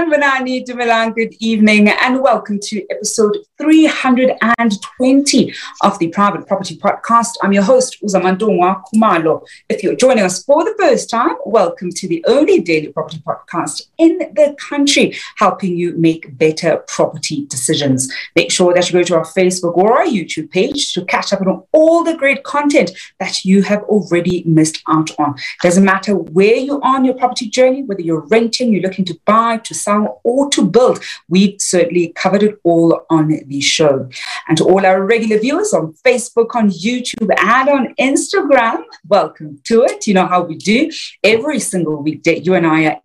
Sanvanani Dumilan, good evening and welcome to episode 320 of the Private Property Podcast. I'm your host, uZamantungwa Khumalo. If you're joining us for the first time, welcome to the only daily property podcast in the country, helping you make better property decisions. Make sure that you go to our Facebook or our YouTube page to catch up on all the great content that you have already missed out on. Doesn't matter where you are on your property journey, whether you're renting, you're looking to buy, to sell, or to build. We've certainly covered it all on the show. And to all our regular viewers on Facebook, on YouTube, and on Instagram, welcome to it. You know how we do every single weekday. You and I are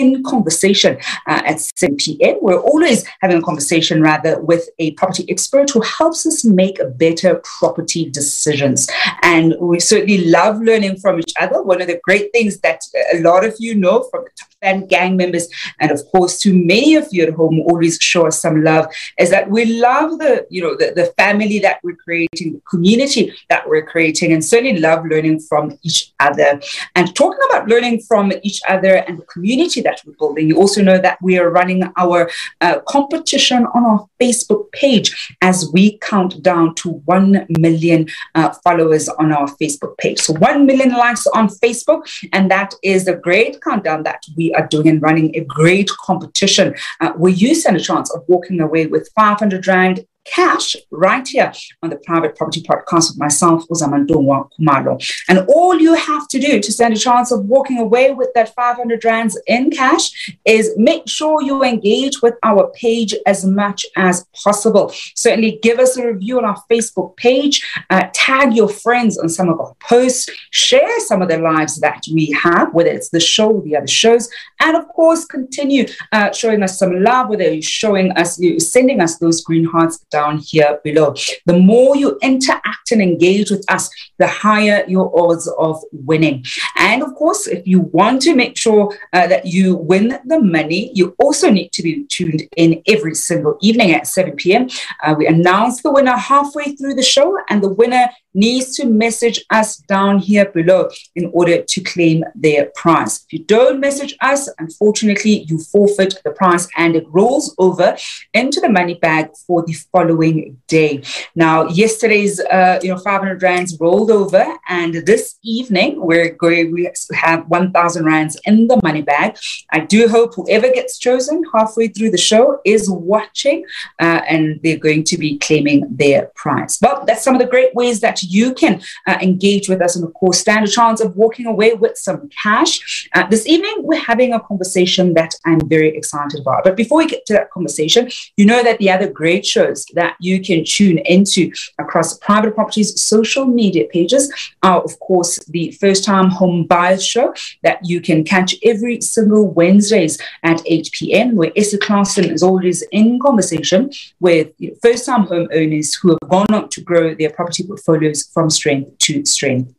in conversation uh, at 7 p.m. We're always having a conversation rather with a property expert who helps us make better property decisions. And we certainly love learning from each other. One of the great things that a lot of you know from the top fan gang members, and of course to many of you at home always show us some love, is that we love the, you know, the, the family that we're creating, the community that we're creating, and certainly love learning from each other. And talking about learning from each other and the community that we're building. You also know that we are running our uh, competition on our Facebook page as we count down to 1 million uh, followers on our Facebook page. So 1 million likes on Facebook. And that is a great countdown that we are doing and running a great competition uh, where you stand a chance of walking away with 500 Rand cash right here on the Private Property Podcast with myself, uZamantungwa Khumalo. And all you have to do to stand a chance of walking away with that 500 rands in cash is make sure you engage with our page as much as possible. Certainly give us a review on our Facebook page, uh, tag your friends on some of our posts, share some of the lives that we have, whether it's the show the other shows, and of course, continue uh, showing us some love, whether you're showing us, you're sending us those green hearts down here below. The more you interact and engage with us, the higher your odds of winning. And of course, if you want to make sure uh, that you win the money, you also need to be tuned in every single evening at 7 p.m. Uh, we announce the winner halfway through the show, and the winner needs to message us down here below in order to claim their prize. If you don't message us, unfortunately, you forfeit the prize and it rolls over into the money bag for the following day. Now, yesterday's uh, you know 500 rands rolled over, and this evening we're going we have 1,000 rands in the money bag. I do hope whoever gets chosen halfway through the show is watching, uh, and they're going to be claiming their prize. Well, that's some of the great ways that you can uh, engage with us, and of course, stand a chance of walking away with some cash. Uh, this evening, we're having a conversation that I'm very excited about. But before we get to that conversation, you know that the other great shows that you can tune into across private properties social media pages are, of course, the first time home buyers show that you can catch every single Wednesdays at 8 p.m., where Esther Clarkson is always in conversation with you know, first time homeowners who have gone on to grow their property portfolios from strength to strength.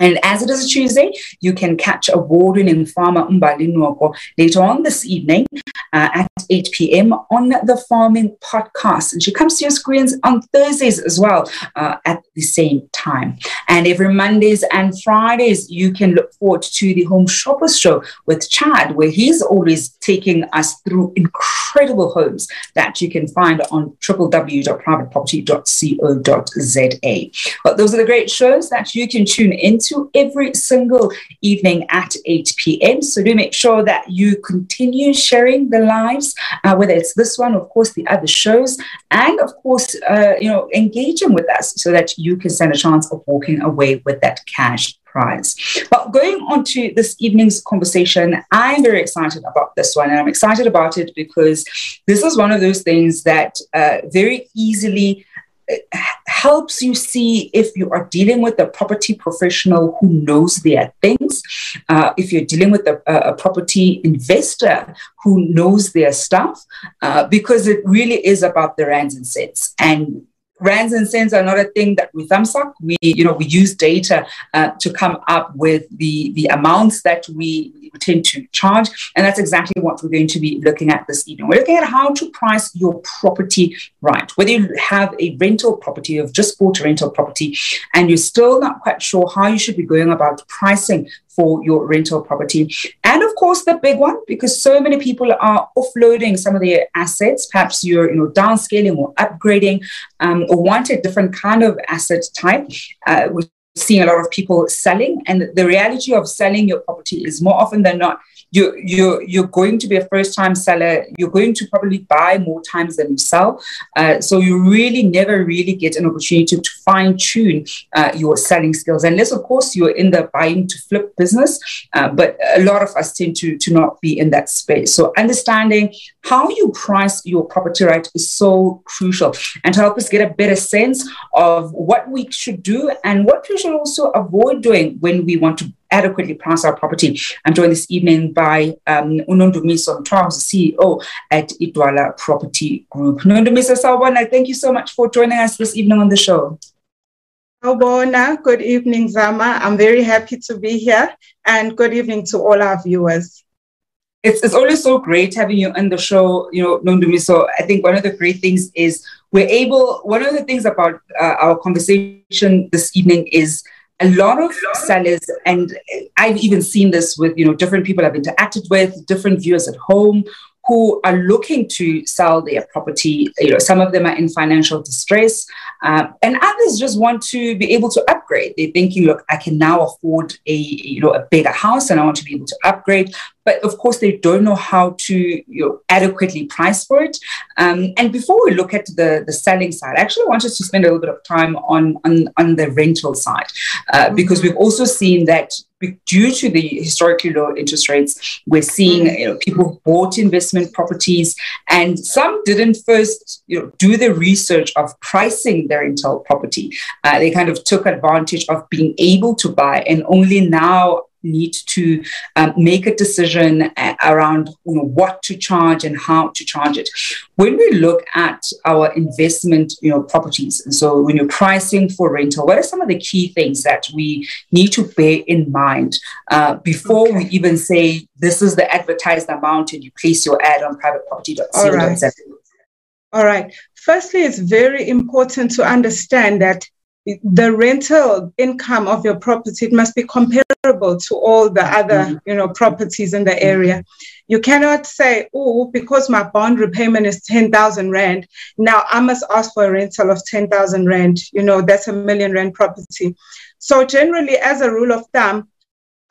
And as it is a Tuesday, you can catch award-winning farmer Mbali Nwoko later on this evening uh, at 8 p.m. on the Farming Podcast. And she comes to your screens on Thursdays as well uh, at the same time. And every Mondays and Fridays, you can look forward to the Home Shoppers Show with Chad, where he's always taking us through incredible homes that you can find on www.privateproperty.co.za. But those are the great shows that you can tune into to every single evening at 8 p.m. So do make sure that you continue sharing the lives, uh, whether it's this one, of course, the other shows, and of course, uh, you know, engaging with us so that you can stand a chance of walking away with that cash prize. But going on to this evening's conversation, I'm very excited about this one. And I'm excited about it because this is one of those things that uh, very easily helps you see if you are dealing with a property professional who knows their things, uh, if you're dealing with a, a, property investor who knows their stuff, uh, because it really is about the rands and cents. And rands and cents are not a thing that we thumbs up. We, you know, we use data uh, to come up with the the amounts that we tend to charge, and that's exactly what we're going to be looking at this evening. We're looking at how to price your property right. Whether you have a rental property, you've just bought a rental property, and you're still not quite sure how you should be going about pricing for your rental property. And of course, the big one, because so many people are offloading some of their assets, perhaps you're you know, downscaling or upgrading um, or want a different kind of asset type. Uh, we're seeing a lot of people selling. And the reality of selling your property is more often than not, you you you're going to be a first time seller. You're going to probably buy more times than you sell. Uh, so you really never really get an opportunity to, to fine tune uh, your selling skills unless of course you're in the buying to flip business. Uh, but a lot of us tend to to not be in that space. So understanding how you price your property right is so crucial. And to help us get a better sense of what we should do and what we should also avoid doing when we want to adequately price our property. I'm joined this evening by um, Unondumiso Mthwa, CEO at Idwala Property Group. Unondumiso Sawubona, thank you so much for joining us this evening on the show. Sawubona, good evening, Zama. I'm very happy to be here and good evening to all our viewers. It's, it's always so great having you on the show, you know, Nondumiso. I think one of the great things is we're able, one of the things about uh, our conversation this evening is a lot of sellers, and I've even seen this with you know different people I've interacted with, different viewers at home who are looking to sell their property. You know, some of them are in financial distress, um, and others just want to be able to. They're thinking, look, I can now afford a you know a bigger house, and I want to be able to upgrade. But of course, they don't know how to you know, adequately price for it. Um, and before we look at the, the selling side, I actually wanted to spend a little bit of time on on, on the rental side uh, mm-hmm. because we've also seen that due to the historically low interest rates, we're seeing mm. you know, people bought investment properties, and some didn't first you know, do the research of pricing their rental property. Uh, they kind of took advantage of being able to buy, and only now need to um, make a decision uh, around you know, what to charge and how to charge it. When we look at our investment you know, properties, and so when you're pricing for rental, what are some of the key things that we need to bear in mind uh, before okay. we even say this is the advertised amount and you place your ad on privateproperty.co.za? All right. All right. Firstly, it's very important to understand that the rental income of your property it must be comparable to all the other mm-hmm. you know properties in the area. You cannot say oh because my bond repayment is 10,000 rand now i must ask for a rental of 10,000 rand you know that's a million rand property. So generally as a rule of thumb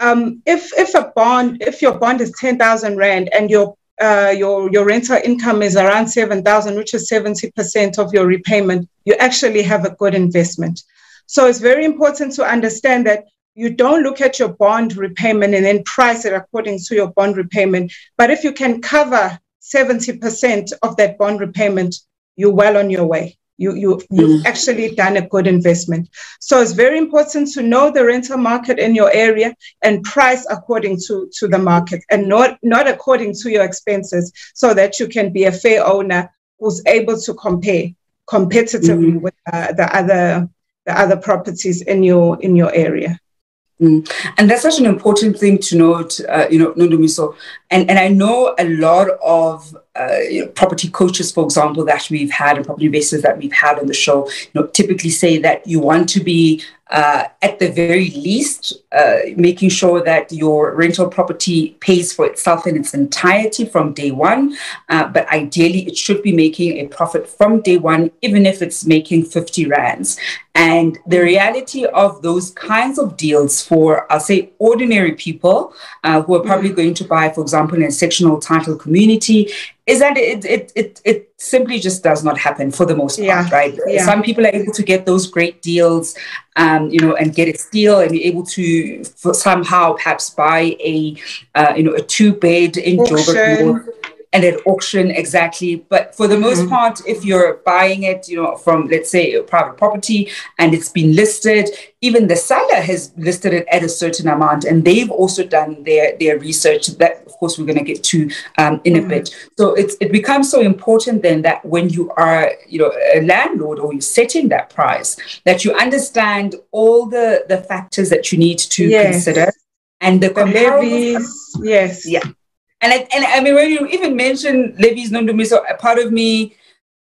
um, if if a bond if your bond is 10,000 rand and your uh, your your rental income is around 7,000, which is 70% of your repayment, you actually have a good investment. So it's very important to understand that you don't look at your bond repayment and then price it according to your bond repayment. But if you can cover 70% of that bond repayment, you're well on your way. You, you, you've mm. actually done a good investment. So it's very important to know the rental market in your area and price according to, to the market and not, not according to your expenses so that you can be a fair owner who's able to compare competitively mm. with uh, the other the other properties in your in your area. Mm. And that's such an important thing to note, uh, you know, Nondumiso. And, and I know a lot of uh, you know, property coaches, for example, that we've had and property investors that we've had on the show, you know, typically say that you want to be uh, at the very least, uh, making sure that your rental property pays for itself in its entirety from day one. Uh, but ideally, it should be making a profit from day one, even if it's making 50 rands. And the reality of those kinds of deals for, I'll say, ordinary people uh, who are probably mm-hmm. going to buy, for example, in a sectional title community, is that it, it, it, it simply just does not happen for the most part, yeah. right? Yeah. Some people are able to get those great deals, um, you know, and get a steal and be able to somehow perhaps buy a, uh, you know, a two bed in Joburg and at auction exactly. But for the most mm-hmm. part if you're buying it you know from let's say a private property and it's been listed even the seller has listed it at a certain amount and they've also done their their research. That of course we're going to get to um, in mm-hmm. a bit. So it's it becomes so important then that when you are you know a landlord or you're setting that price that you understand all the the factors that you need to yes. consider and the, the levies. yes. Yeah and I, and I mean, when you even mention levies so a part of me,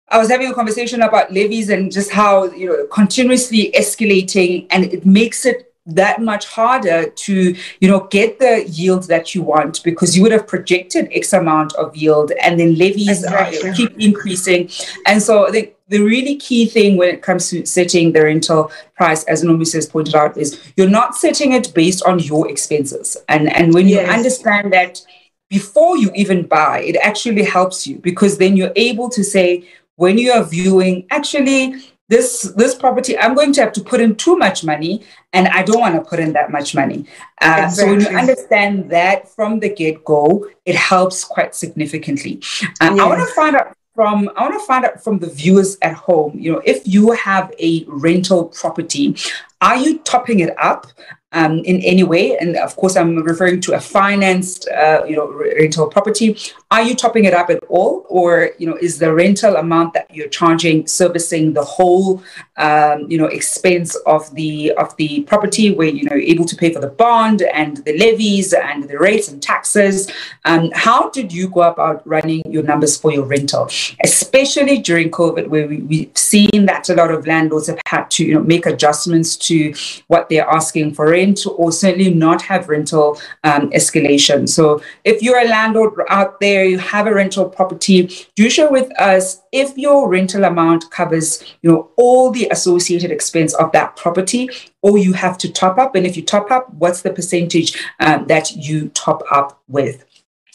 I was having a conversation about levies and just how you know continuously escalating, and it makes it that much harder to you know get the yield that you want because you would have projected x amount of yield and then levies exactly. are, keep increasing and so i think the really key thing when it comes to setting the rental price as Nomis has pointed out is you're not setting it based on your expenses and and when yes. you understand that before you even buy, it actually helps you because then you're able to say, when you are viewing, actually, this this property, I'm going to have to put in too much money, and I don't want to put in that much money. Uh, exactly. So when you understand that from the get go, it helps quite significantly. Um, yes. I want to find out from I want to find out from the viewers at home. You know, if you have a rental property, are you topping it up? Um, in any way. And of course, I'm referring to a financed, uh, you know, rental property. Are you topping it up at all, or you know, is the rental amount that you're charging servicing the whole, um, you know, expense of the of the property, where you know you're able to pay for the bond and the levies and the rates and taxes? Um, how did you go about running your numbers for your rental, especially during COVID, where we, we've seen that a lot of landlords have had to you know make adjustments to what they're asking for rent or certainly not have rental um, escalation. So if you're a landlord out there, you have a rental property, do share with us if your rental amount covers you know all the associated expense of that property or you have to top up and if you top up what's the percentage um, that you top up with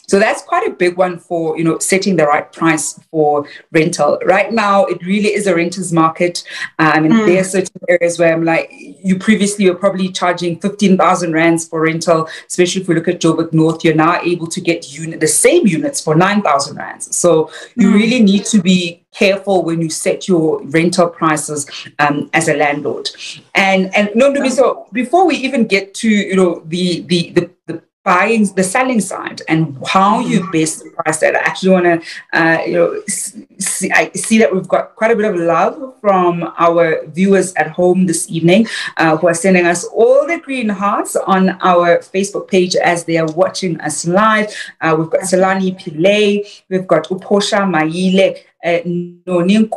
so that's quite a big one for you know setting the right price for rental. Right now, it really is a renters market. Um, and mm. there are certain areas where I'm like, you previously were probably charging fifteen thousand rands for rental, especially if we look at Joburg North. You're now able to get unit the same units for nine thousand rands. So you mm. really need to be careful when you set your rental prices um, as a landlord. And and no, so before we even get to you know the the the, the buying the selling side and how you mm-hmm. best price that. I actually want to, uh, you know, see, I see that we've got quite a bit of love from our viewers at home this evening uh, who are sending us all the green hearts on our Facebook page as they are watching us live. Uh, we've got Salani Pillay, we've got Uposha Maile, uh, Noni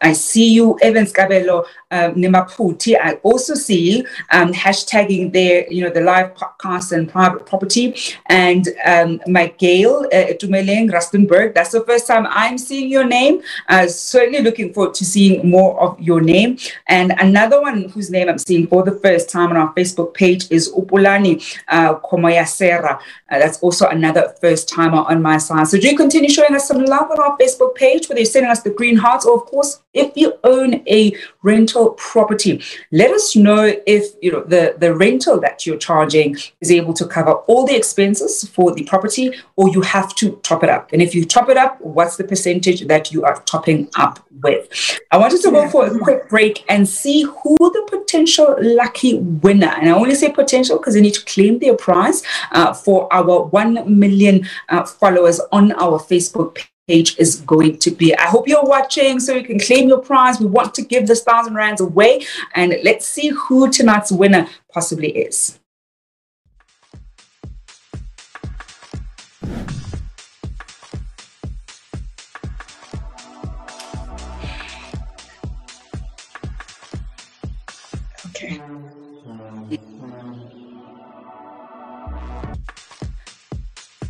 I see you, Evans Kabelo um, Nimaputi. I also see um, hashtagging their, you know, the live podcast and private property. And um, Miguel uh, Tumeleng Rustenberg, that's the first time I'm seeing your name. Uh, certainly looking forward to seeing more of your name. And another one whose name I'm seeing for the first time on our Facebook page is Upulani uh, Komayasera. Uh, that's also another first timer on my side. So do continue showing us some love on our Facebook page, whether you're sending us the green hearts or, of course, if you own a rental property, let us know if you know the, the rental that you're charging is able to cover all the expenses for the property, or you have to top it up. And if you top it up, what's the percentage that you are topping up with? I wanted to go for a quick break and see who the potential lucky winner, and I only say potential because they need to claim their prize uh, for our 1 million uh, followers on our Facebook page page is going to be. I hope you're watching so you can claim your prize. We want to give this thousand rands away and let's see who tonight's winner possibly is.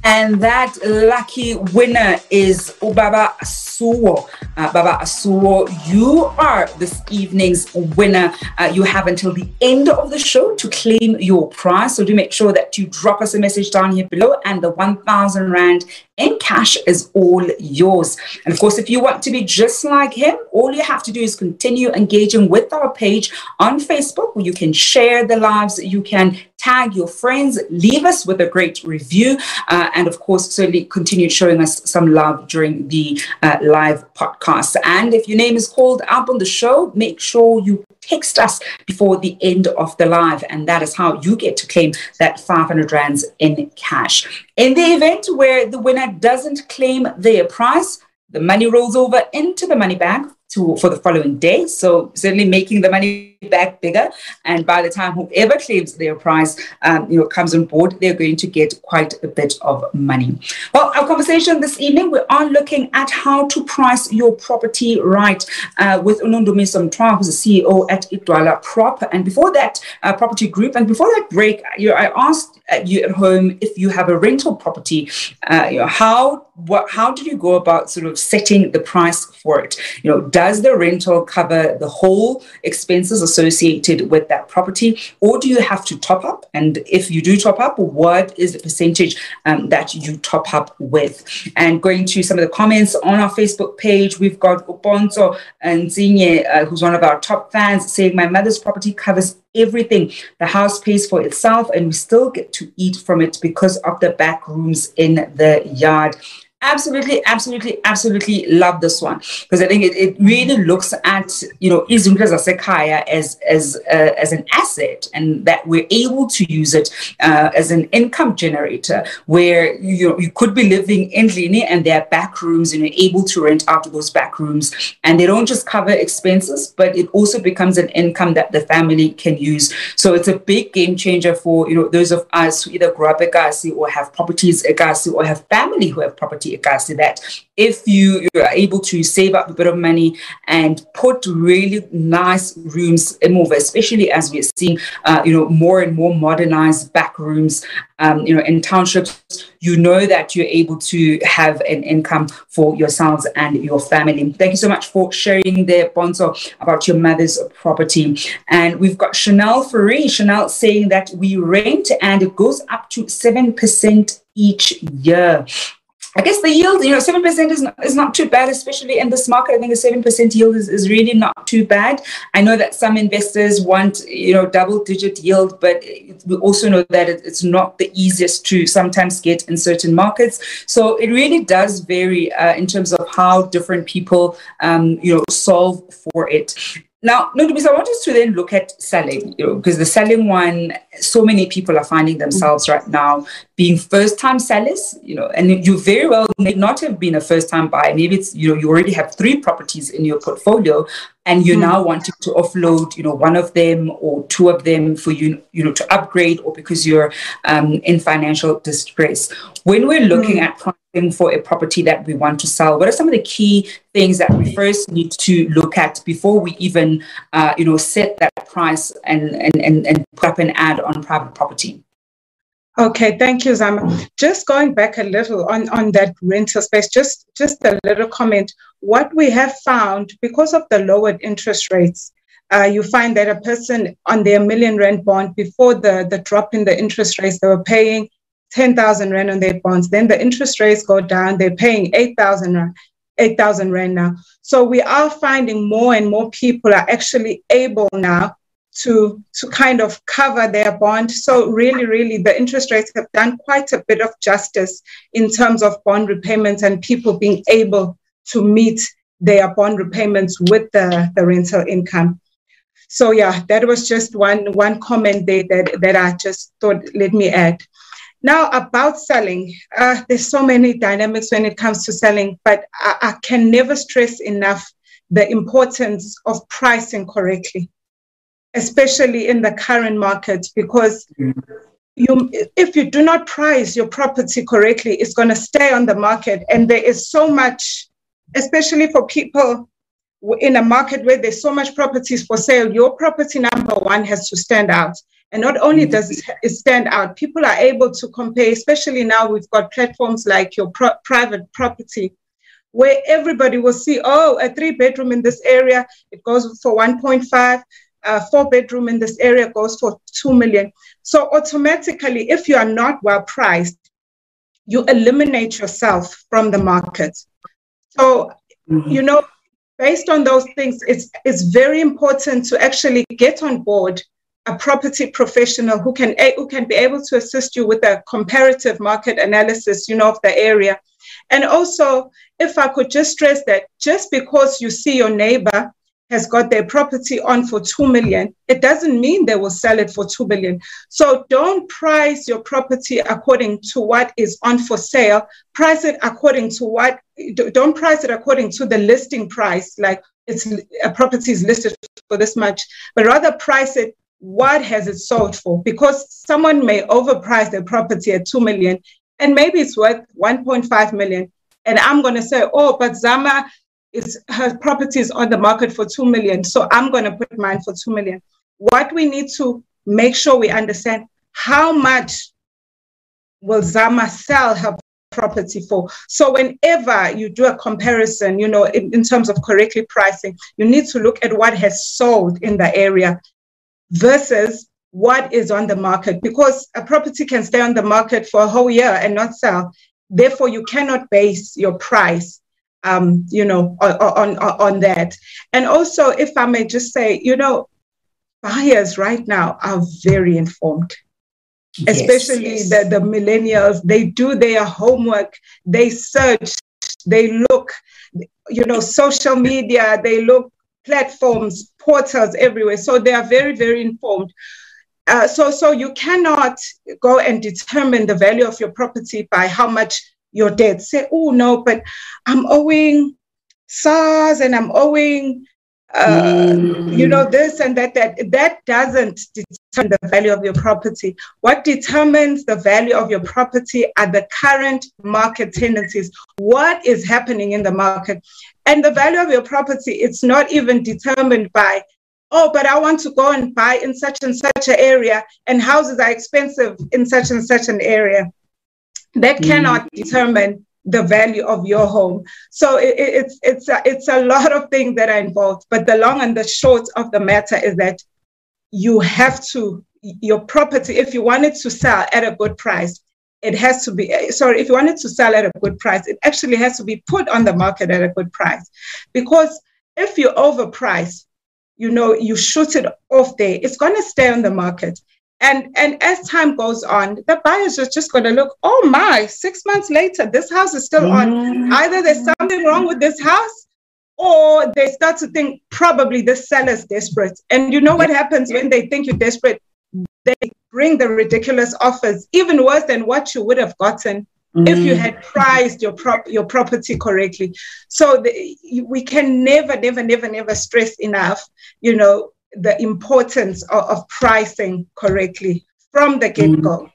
And that lucky winner is Ubaba Asuo. Uh, Baba Asuo, you are this evening's winner. Uh, you have until the end of the show to claim your prize. So do make sure that you drop us a message down here below, and the 1,000 Rand in cash is all yours. And of course, if you want to be just like him, all you have to do is continue engaging with our page on Facebook, where you can share the lives, you can tag your friends, leave us with a great review, uh, and of course, certainly continue showing us some love during the uh, live podcast. And if your name is called up on the show, make sure you text us before the end of the live, and that is how you get to claim that 500 rands in cash. In the event where the winner doesn't claim their prize, the money rolls over into the money bag to, for the following day. So certainly making the money back bigger. And by the time whoever claims their prize, um, you know, comes on board, they're going to get quite a bit of money. Well, our conversation this evening, we are looking at how to price your property right uh, with Unondumiso Mthwa, who's the CEO at Idwala Prop. And before that, uh, property group. And before that break, you know, I asked you at home if you have a rental property, uh, you know, how what how do you go about sort of setting the price for it? You know, does the rental cover the whole expenses associated with that property, or do you have to top up? And if you do top up, what is the percentage um, that you top up with? And going to some of the comments on our Facebook page, we've got Uponzo and Zinye, uh, who's one of our top fans, saying, My mother's property covers everything. The house pays for itself, and we still get to eat from it because of the back rooms in the yard absolutely, absolutely, absolutely love this one because I think it, it really looks at you know Izundla Zasekhaya as as uh, as an asset and that we're able to use it uh, as an income generator where you know, you could be living in Lini and there are back rooms and you're able to rent out those back rooms and they don't just cover expenses but it also becomes an income that the family can use. So it's a big game changer for you know those of us who either grow up Gasi or have properties Gasi or have family who have property regards to that. If you, you are able to save up a bit of money and put really nice rooms in over, especially as we're seeing, uh, you know, more and more modernized back rooms, um, you know, in townships, you know that you're able to have an income for yourselves and your family. Thank you so much for sharing the Bonzo about your mother's property. And we've got Chanel Ferry, Chanel saying that we rent and it goes up to 7% each year. I guess the yield, you know, 7% is not, is not too bad, especially in this market. I think a 7% yield is, is really not too bad. I know that some investors want, you know, double digit yield, but we also know that it, it's not the easiest to sometimes get in certain markets. So it really does vary uh, in terms of how different people, um, you know, solve for it. Now, no, because I want us to then look at selling, you know, because the selling one, so many people are finding themselves right now being first-time sellers, you know, and you very well may not have been a first-time buyer. Maybe it's, you know, you already have three properties in your portfolio, and you're mm. now wanting to offload, you know, one of them or two of them for you, you know, to upgrade or because you're um, in financial distress. When we're looking mm. at pricing for a property that we want to sell, what are some of the key things that we first need to look at before we even, uh, you know, set that price and, and, and, and put up an ad on private property? Okay, thank you, Zama. Just going back a little on, on that rental space, just, just a little comment. What we have found, because of the lowered interest rates, uh, you find that a person on their million rand bond, before the, the drop in the interest rates, they were paying 10,000 rand on their bonds. Then the interest rates go down, they're paying 8,000 rand. 8,000 rand now. So we are finding more and more people are actually able now to to kind of cover their bond. So really, really, the interest rates have done quite a bit of justice in terms of bond repayments and people being able to meet their bond repayments with the, the rental income. So yeah, that was just one one comment there that, that I just thought let me add. Now about selling, uh, there's so many dynamics when it comes to selling, but I, I can never stress enough the importance of pricing correctly especially in the current market, because you, if you do not price your property correctly, it's going to stay on the market. And there is so much, especially for people in a market where there's so much properties for sale, your property number one has to stand out. And not only mm-hmm. does it stand out, people are able to compare, especially now we've got platforms like your pro- private property, where everybody will see, oh, a three bedroom in this area, it goes for 1.5 a four bedroom in this area goes for 2 million. So automatically, if you are not well priced, you eliminate yourself from the market. So, mm-hmm. you know, based on those things, it's, it's very important to actually get on board a property professional who can, who can be able to assist you with a comparative market analysis, you know, of the area. And also, if I could just stress that just because you see your neighbor has got their property on for 2 million, it doesn't mean they will sell it for 2 billion. So don't price your property according to what is on for sale. Price it according to what, don't price it according to the listing price, like it's a property is listed for this much, but rather price it what has it sold for? Because someone may overprice their property at 2 million and maybe it's worth 1.5 million. And I'm going to say, oh, but Zama, it's her property is on the market for 2 million. So I'm going to put mine for 2 million. What we need to make sure we understand how much will Zama sell her property for. So whenever you do a comparison, you know, in, in terms of correctly pricing, you need to look at what has sold in the area versus what is on the market because a property can stay on the market for a whole year and not sell. Therefore, you cannot base your price um, you know, on, on, on that. And also, if I may just say, you know, buyers right now are very informed. Yes, especially yes. The, the millennials, they do their homework, they search, they look, you know, social media, they look platforms, portals everywhere. So they are very, very informed. Uh, so, so you cannot go and determine the value of your property by how much your debt. Say, oh no, but I'm owing SARS and I'm owing uh, mm. you know this and that that that doesn't determine the value of your property what determines the value of your property are the current market tendencies what is happening in the market and the value of your property it's not even determined by oh but i want to go and buy in such and such an area and houses are expensive in such and such an area that mm. cannot determine the value of your home. So it, it's it's a, it's a lot of things that are involved. But the long and the short of the matter is that you have to your property if you want it to sell at a good price. It has to be sorry if you want it to sell at a good price. It actually has to be put on the market at a good price, because if you overprice, you know you shoot it off there. It's going to stay on the market and, and as time goes on, the buyers are just going to look, oh my, six months later, this house is still on. Mm. Either there's something wrong with this house or they start to think probably the seller's desperate. And you know what happens when they think you're desperate? They bring the ridiculous offers, even worse than what you would have gotten mm. if you had priced your prop your property correctly. So the, we can never, never, never, never stress enough, you know, the importance of, of pricing correctly from the get go. Mm.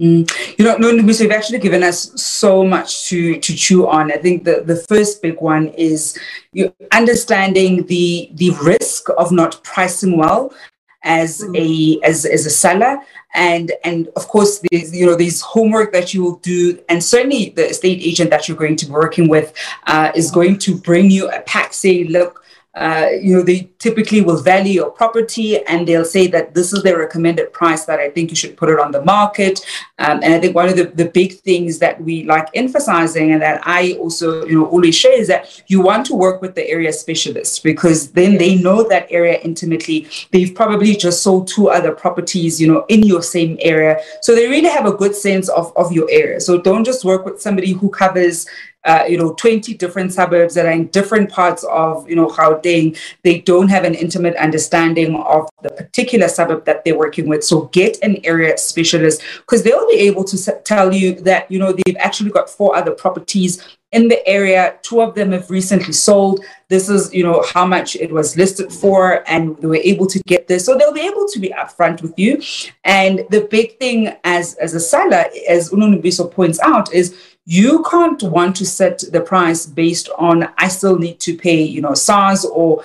Mm. You know, no, you've actually given us so much to to chew on. I think the, the first big one is you understanding the the risk of not pricing well as mm. a as, as a seller and and of course there's you know there's homework that you will do and certainly the estate agent that you're going to be working with uh, is going to bring you a pack saying look uh, you know, they typically will value your property and they'll say that this is their recommended price that I think you should put it on the market. Um, and I think one of the, the big things that we like emphasizing and that I also, you know, always share is that you want to work with the area specialists because then they know that area intimately. They've probably just sold two other properties, you know, in your same area. So they really have a good sense of, of your area. So don't just work with somebody who covers uh, you know, 20 different suburbs that are in different parts of, you know, Gauteng. They don't have an intimate understanding of the particular suburb that they're working with. So get an area specialist because they'll be able to tell you that, you know, they've actually got four other properties in the area. Two of them have recently sold. This is, you know, how much it was listed for, and they were able to get this. So they'll be able to be upfront with you. And the big thing as as a seller, as uNondumiso points out, is you can't want to set the price based on I still need to pay, you know, SARS or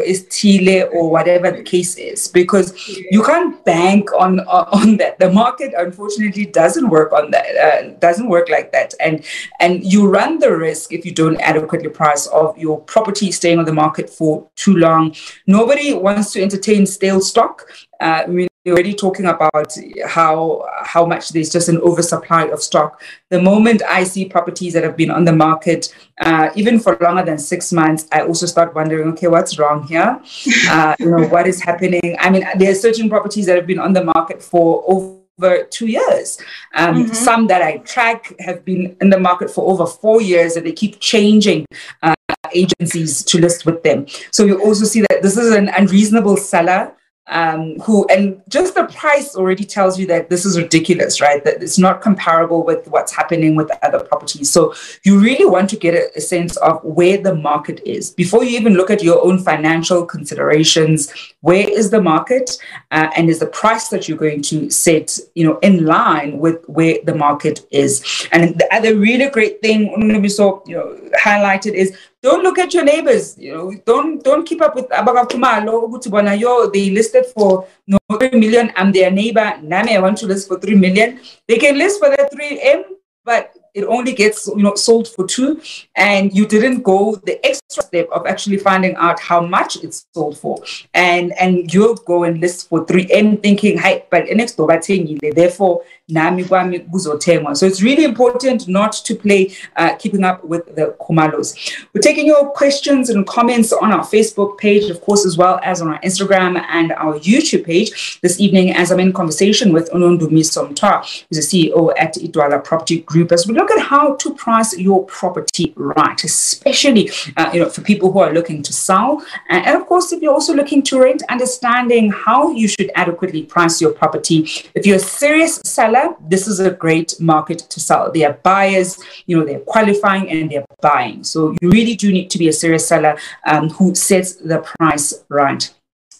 istile or whatever the case is, because you can't bank on on that. The market unfortunately doesn't work on that, uh, doesn't work like that, and and you run the risk if you don't adequately price of your property staying on the market for too long. Nobody wants to entertain stale stock. Uh, already talking about how how much there's just an oversupply of stock. The moment I see properties that have been on the market uh, even for longer than six months, I also start wondering, okay, what's wrong here? Uh, you know, what is happening? I mean, there are certain properties that have been on the market for over two years. Um, mm-hmm. Some that I track have been in the market for over four years, and they keep changing. Uh, agencies to list with them. So you also see that this is an unreasonable seller um, who and just the price already tells you that this is ridiculous, right? That it's not comparable with what's happening with other properties. So you really want to get a, a sense of where the market is before you even look at your own financial considerations. Where is the market, uh, and is the price that you're going to set, you know, in line with where the market is? And the other really great thing, so you know, highlighted is don't look at your neighbors. You know, don't don't keep up with yo they listed for no three million. I'm their neighbor. Name I want to list for three million. They can list for the three M, but it only gets you know sold for two and you didn't go the extra step of actually finding out how much it's sold for. And and you'll go and list for three and thinking hey but next door therefore nami so it's really important not to play uh, keeping up with the kumalos we're taking your questions and comments on our facebook page of course as well as on our instagram and our youtube page. This evening as i'm in conversation with uNondumiso Mthwa who's the ceo at idwala property group as we look at how to price your property right especially uh, you know for people who are looking to sell and, and of course if you're also looking to rent understanding how you should adequately price your property if you're a serious seller this is a great market to sell. They are buyers, you know, they're qualifying and they're buying. So you really do need to be a serious seller um, who sets the price right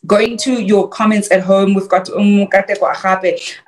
going to your comments at home, we've got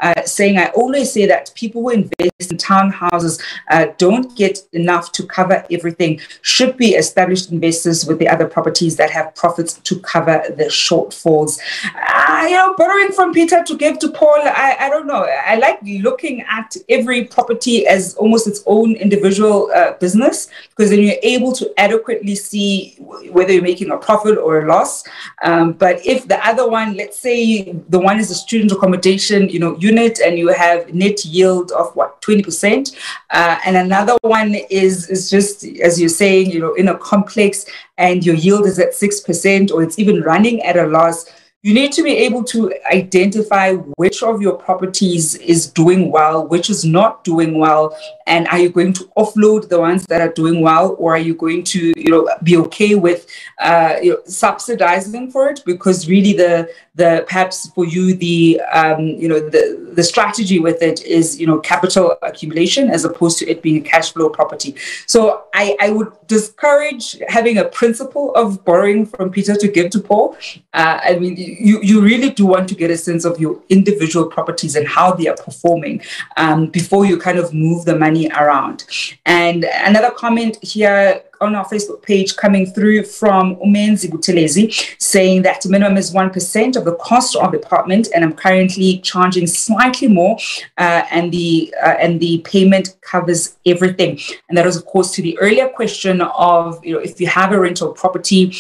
uh, saying, I always say that people who invest in townhouses uh, don't get enough to cover everything, should be established investors with the other properties that have profits to cover the shortfalls. Uh, you know, borrowing from Peter to give to Paul, I, I don't know. I like looking at every property as almost its own individual uh, business because then you're able to adequately see whether you're making a profit or a loss. Um, but if the other one, let's say the one is a student accommodation, you know, unit, and you have net yield of what 20%, uh, and another one is is just as you're saying, you know, in a complex, and your yield is at six percent, or it's even running at a loss you need to be able to identify which of your properties is doing well, which is not doing well, and are you going to offload the ones that are doing well or are you going to you know be okay with uh, you know, subsidizing for it? Because really the the perhaps for you the um, you know the the strategy with it is you know capital accumulation as opposed to it being a cash flow property. So i i would discourage having a principle of borrowing from peter to give to paul. Uh, i mean you you really do want to get a sense of your individual properties and how they are performing um, before you kind of move the money around. And another comment here on our Facebook page coming through from Umenzi Buthelezi saying that minimum is 1% of the cost of the apartment and I'm currently charging slightly more uh, and the uh, and the payment covers everything. And that was of course to the earlier question of you know if you have a rental property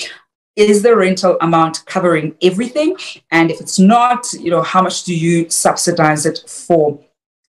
is the rental amount covering everything? And if it's not you know how much do you subsidize it for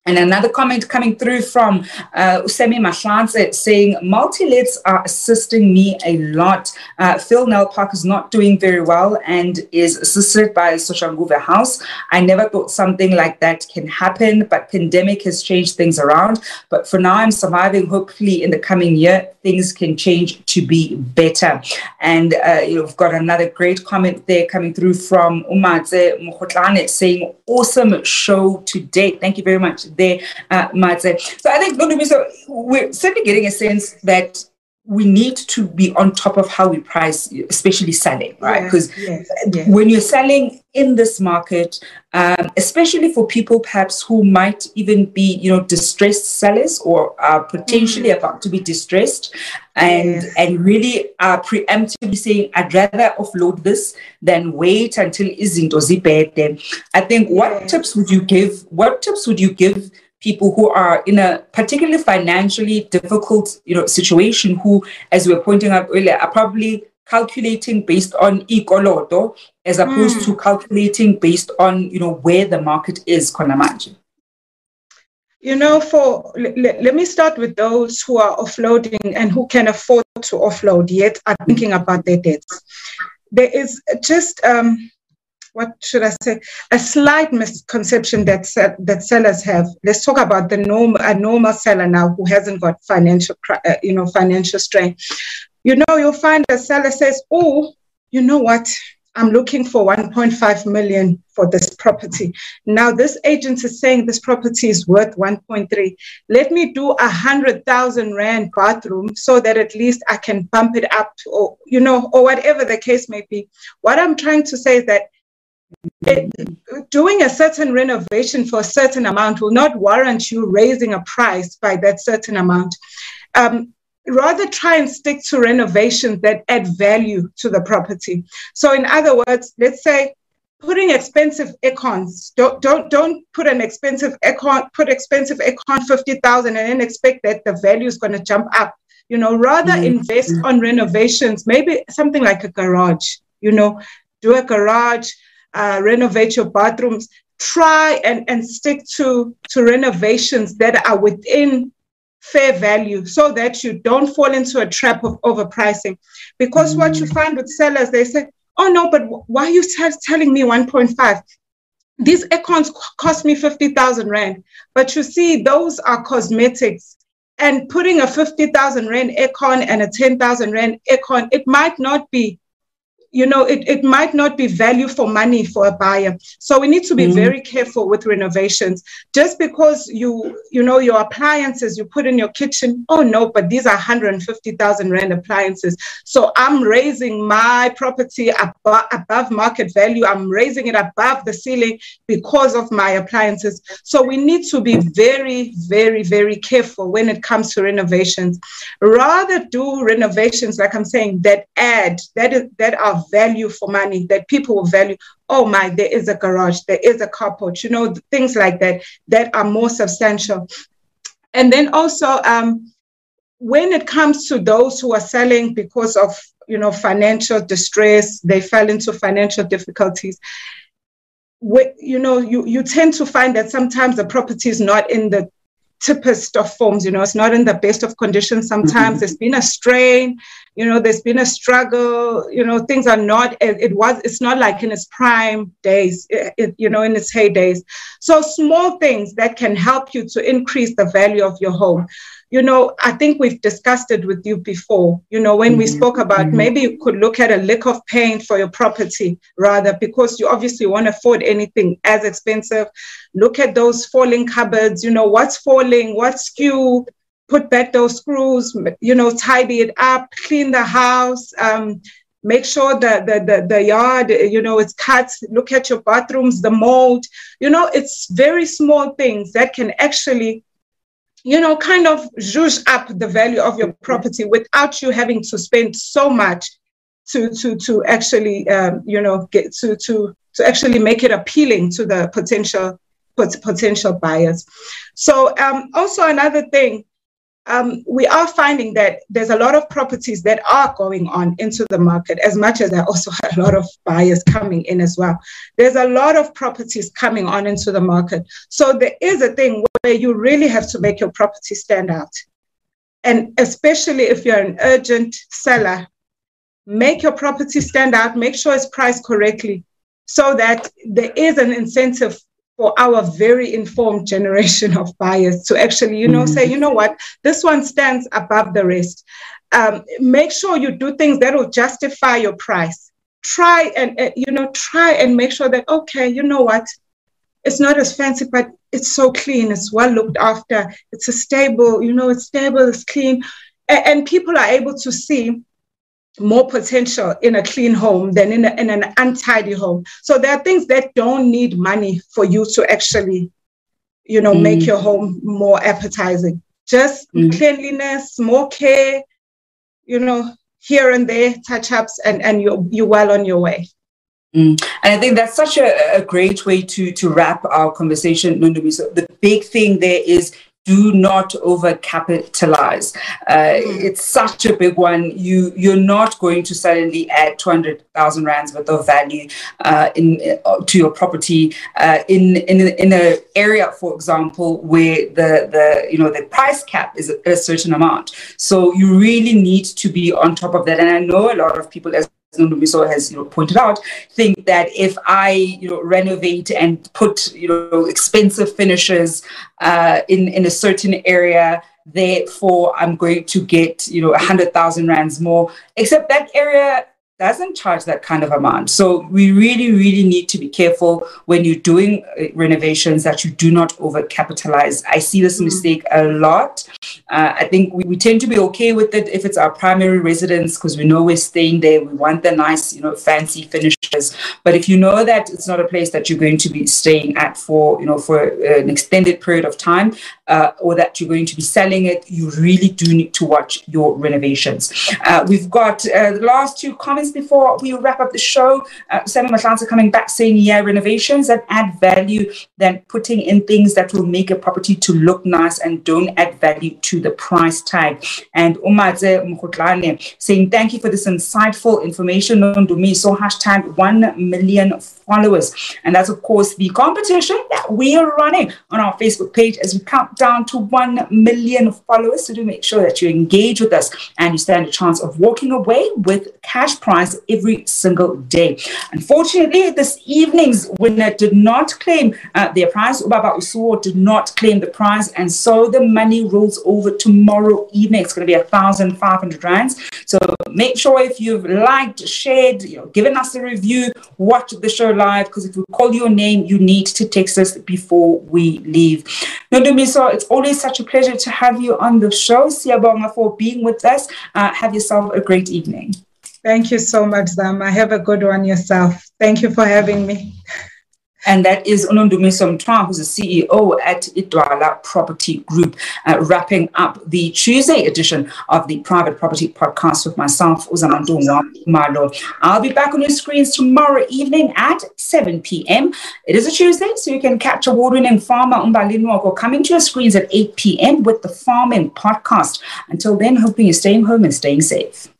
and another comment coming through from uh, Usemi Mahlanze saying, multi-lets are assisting me a lot. Uh, Philip Nel Park is not doing very well and is assisted by Soshanguve House. I never thought something like that can happen, but pandemic has changed things around. But for now, I'm surviving. Hopefully in the coming year, things can change to be better. And uh, you've got another great comment there coming through from Umadze Mukhotlane saying, awesome show today. Thank you very much there, uh, Matze. So I think, so we're certainly getting a sense that we need to be on top of how we price, especially selling, right? Because yes, yes, when you're selling in this market, um, especially for people perhaps who might even be, you know, distressed sellers or are potentially mm-hmm. about to be distressed, and and really are preemptively saying, "I'd rather offload this than wait until isn't or izinto Then I think what tips would you give? What tips would you give? People who are in a particularly financially difficult you know situation who as we were pointing out earlier are probably calculating based on ikoloto as opposed mm. to calculating based on you know where the market is konamanje you know for let, let me start with those who are offloading and who can afford to offload yet are thinking about their debts there is just um, what should I say, a slight misconception that that sellers have. Let's talk about the norm, a normal seller now who hasn't got financial, uh, you know, financial strain. You know, you'll find a seller says, "Oh, you know what? I'm looking for 1.5 million for this property. Now this agent is saying this property is worth 1.3. Let me do a hundred thousand rand bathroom so that at least I can bump it up, or you know, or whatever the case may be. What I'm trying to say is that it, doing a certain renovation for a certain amount will not warrant you raising a price by that certain amount. Um, rather try and stick to renovations that add value to the property. So in other words, let's say putting expensive aircons, don't don't don't put an expensive aircon, put expensive aircon 50,000 and then expect that the value is going to jump up. You know, rather mm-hmm. invest on renovations, maybe something like a garage, you know, do a garage, uh, renovate your bathrooms, try and, and stick to, to renovations that are within fair value so that you don't fall into a trap of overpricing. Because what you mm. find with sellers, they say, oh no, but why are you t- telling me 1.5? These aircons cost me 50,000 Rand. But you see, those are cosmetics. And putting a 50,000 Rand aircon and a 10,000 Rand aircon, it might not be you know, it, it might not be value for money for a buyer. So we need to be mm-hmm. very careful with renovations. Just because you, you know, your appliances you put in your kitchen, oh no, but these are 150,000 Rand appliances. So I'm raising my property above, above market value. I'm raising it above the ceiling because of my appliances. So we need to be very, very, very careful when it comes to renovations. Rather do renovations, like I'm saying, that add, that is that are value for money that people will value. Oh my, there is a garage, there is a carport, you know, things like that that are more substantial. And then also, um, when it comes to those who are selling because of you know financial distress, they fell into financial difficulties. you know, you, you tend to find that sometimes the property is not in the typist of forms. You know, it's not in the best of conditions. Sometimes mm-hmm. there's been a strain. You know, there's been a struggle. You know, things are not. It, it was. It's not like in its prime days. It, it, you know, in its heydays. So small things that can help you to increase the value of your home you know, I think we've discussed it with you before, you know, when mm-hmm. we spoke about mm-hmm. maybe you could look at a lick of paint for your property rather, because you obviously won't afford anything as expensive. Look at those falling cupboards, you know, what's falling, what's skew, put back those screws, you know, tidy it up, clean the house. Um, make sure that the, the, the yard, you know, it's cut, look at your bathrooms, the mold, you know, it's very small things that can actually you know, kind of zhuzh up the value of your property without you having to spend so much to to to actually um, you know get to to to actually make it appealing to the potential potential buyers. So um, also another thing um, we are finding that there's a lot of properties that are going on into the market, as much as there also a lot of buyers coming in as well. There's a lot of properties coming on into the market. So there is a thing where you really have to make your property stand out. And especially if you're an urgent seller, make your property stand out, make sure it's priced correctly so that there is an incentive for our very informed generation of buyers to actually, you know, mm-hmm. say, you know what, this one stands above the rest. Um, make sure you do things that will justify your price. Try and, uh, you know, try and make sure that, okay, you know what, it's not as fancy, but it's so clean, it's well looked after, it's a stable, you know, it's stable, it's clean. and, and people are able to see more potential in a clean home than in, a, in an untidy home. So there are things that don't need money for you to actually, you know, mm. make your home more appetizing. Just mm. cleanliness, more care, you know, here and there, touch ups, and, and you're, you're well on your way. Mm. And I think that's such a, a, great way to to wrap our conversation, Nundumi. So the big thing there is do not overcapitalize. Uh, mm. It's such a big one. You you're not going to suddenly add two hundred thousand rands worth of value uh, in uh, to your property uh, in in in an area, for example, where the the you know the price cap is a, a certain amount. So you really need to be on top of that. And I know a lot of people as Ndumiso has you know, pointed out, think that if I you know renovate and put you know expensive finishes uh, in in a certain area, therefore I'm going to get you know hundred thousand rands more. Except that area doesn't charge that kind of amount. So we really, really need to be careful when you're doing uh, renovations that you do not overcapitalize. I see this mm-hmm. mistake a lot. Uh, I think we, we tend to be okay with it if it's our primary residence because we know we're staying there. We want the nice, you know, fancy finishes. But if you know that it's not a place that you're going to be staying at for, you know, for an extended period of time, uh, or that you're going to be selling it, you really do need to watch your renovations. Uh, we've got uh, the last two comments before we wrap up the show. Uh, Sammy Matlanta coming back saying, yeah, renovations that add value than putting in things that will make a property to look nice and don't add value to the price tag. And Umadze Mkhutlane saying, thank you for this insightful information on. So hashtag 1 million followers. And that's, of course, the competition that we are running on our Facebook page as we count down to 1 million followers. So do make sure that you engage with us and you stand a chance of walking away with cash prize every single day. Unfortunately, this evening's winner did not claim uh, their prize. Ubaba Usuo did not claim the prize. And so the money rolls over tomorrow evening. It's going to be a 1,500 rands. So make sure if you've liked, shared, you know, given us a review, watch the show live because if we call your name, you need to text us before we leave. Nondumiso, it's always such a pleasure to have you on the show. Siyabonga for being with us. Uh, have yourself a great evening. Thank you so much, Zama. Have a good one yourself. Thank you for having me and that is uNondumiso Mthwa, who's the CEO at Idwala Property Group, uh, wrapping up the Tuesday edition of the Private Property Podcast with myself, uZamantungwa Khumalo. I'll be back on your screens tomorrow evening at 7 p.m. It is a Tuesday, so you can catch award-winning farmer Umbalinwako coming to your screens at 8 p.m. with the Farming Podcast. Until then, hoping you're staying home and staying safe.